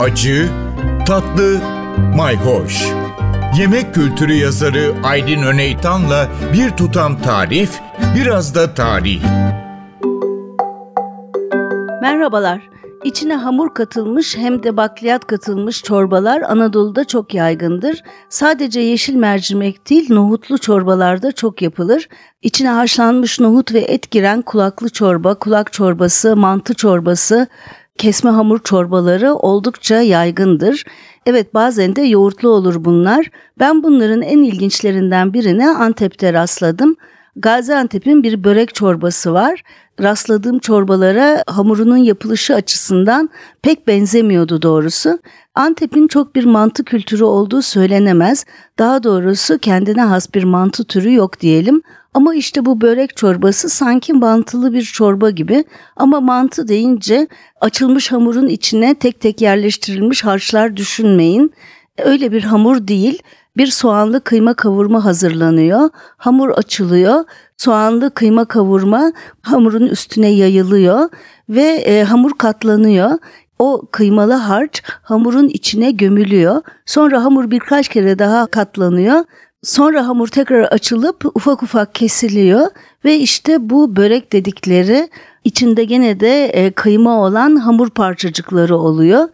acı, tatlı, mayhoş. Yemek kültürü yazarı Aydın Öneytan'la bir tutam tarif, biraz da tarih. Merhabalar. İçine hamur katılmış hem de bakliyat katılmış çorbalar Anadolu'da çok yaygındır. Sadece yeşil mercimek değil nohutlu çorbalarda çok yapılır. İçine haşlanmış nohut ve et giren kulaklı çorba, kulak çorbası, mantı çorbası, kesme hamur çorbaları oldukça yaygındır. Evet bazen de yoğurtlu olur bunlar. Ben bunların en ilginçlerinden birine Antep'te rastladım. Gaziantep'in bir börek çorbası var. Rastladığım çorbalara hamurunun yapılışı açısından pek benzemiyordu doğrusu. Antep'in çok bir mantı kültürü olduğu söylenemez. Daha doğrusu kendine has bir mantı türü yok diyelim. Ama işte bu börek çorbası sanki mantılı bir çorba gibi ama mantı deyince açılmış hamurun içine tek tek yerleştirilmiş harçlar düşünmeyin. Öyle bir hamur değil. Bir soğanlı kıyma kavurma hazırlanıyor. Hamur açılıyor. Soğanlı kıyma kavurma hamurun üstüne yayılıyor ve e, hamur katlanıyor. O kıymalı harç hamurun içine gömülüyor. Sonra hamur birkaç kere daha katlanıyor. Sonra hamur tekrar açılıp ufak ufak kesiliyor ve işte bu börek dedikleri içinde gene de e, kıyma olan hamur parçacıkları oluyor.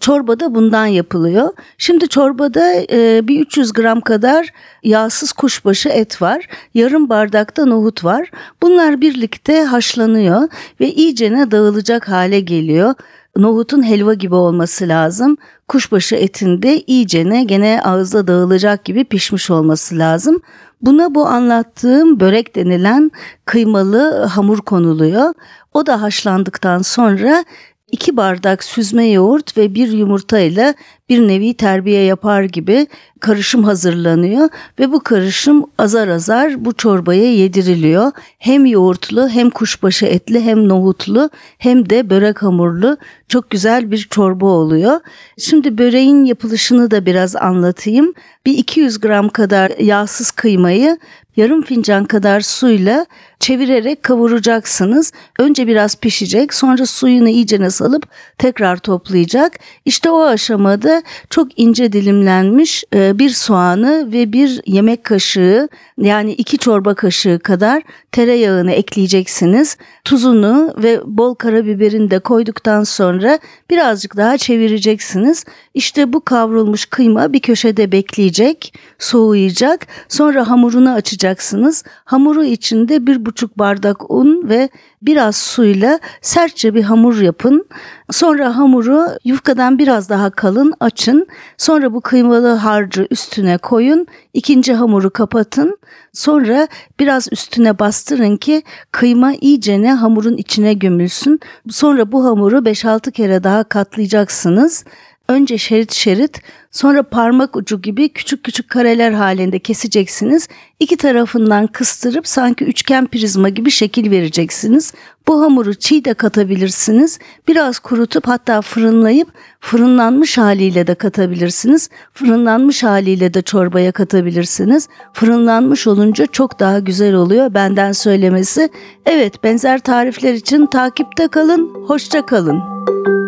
Çorba da bundan yapılıyor. Şimdi çorbada e, bir 300 gram kadar yağsız kuşbaşı et var. Yarım bardakta nohut var. Bunlar birlikte haşlanıyor ve iyicene dağılacak hale geliyor. Nohutun helva gibi olması lazım. Kuşbaşı etinde iyicene gene ağızda dağılacak gibi pişmiş olması lazım. Buna bu anlattığım börek denilen kıymalı hamur konuluyor. O da haşlandıktan sonra 2 bardak süzme yoğurt ve bir yumurta ile bir nevi terbiye yapar gibi karışım hazırlanıyor ve bu karışım azar azar bu çorbaya yediriliyor. Hem yoğurtlu hem kuşbaşı etli hem nohutlu hem de börek hamurlu çok güzel bir çorba oluyor. Şimdi böreğin yapılışını da biraz anlatayım. Bir 200 gram kadar yağsız kıymayı yarım fincan kadar suyla çevirerek kavuracaksınız. Önce biraz pişecek sonra suyunu iyicene salıp tekrar toplayacak. İşte o aşamada çok ince dilimlenmiş e, bir soğanı ve bir yemek kaşığı yani iki çorba kaşığı kadar tereyağını ekleyeceksiniz. Tuzunu ve bol karabiberini de koyduktan sonra birazcık daha çevireceksiniz. İşte bu kavrulmuş kıyma bir köşede bekleyecek, soğuyacak. Sonra hamurunu açacaksınız. Hamuru içinde bir buçuk bardak un ve biraz suyla sertçe bir hamur yapın. Sonra hamuru yufkadan biraz daha kalın açın. Sonra bu kıymalı harcı üstüne koyun. İkinci hamuru kapatın. Sonra biraz üstüne bastırın ki kıyma iyicene hamurun içine gömülsün. Sonra bu hamuru 5-6 kere daha katlayacaksınız. Önce şerit şerit sonra parmak ucu gibi küçük küçük kareler halinde keseceksiniz. İki tarafından kıstırıp sanki üçgen prizma gibi şekil vereceksiniz. Bu hamuru çiğ de katabilirsiniz. Biraz kurutup hatta fırınlayıp fırınlanmış haliyle de katabilirsiniz. Fırınlanmış haliyle de çorbaya katabilirsiniz. Fırınlanmış olunca çok daha güzel oluyor benden söylemesi. Evet benzer tarifler için takipte kalın. Hoşça kalın.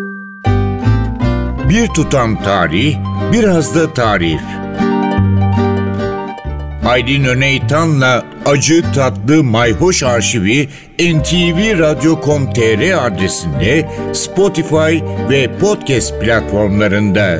Bir tutam tarih, biraz da tarif. Aydın Öneytan'la Acı Tatlı Mayhoş Arşivi ntvradio.com.tr adresinde Spotify ve podcast platformlarında.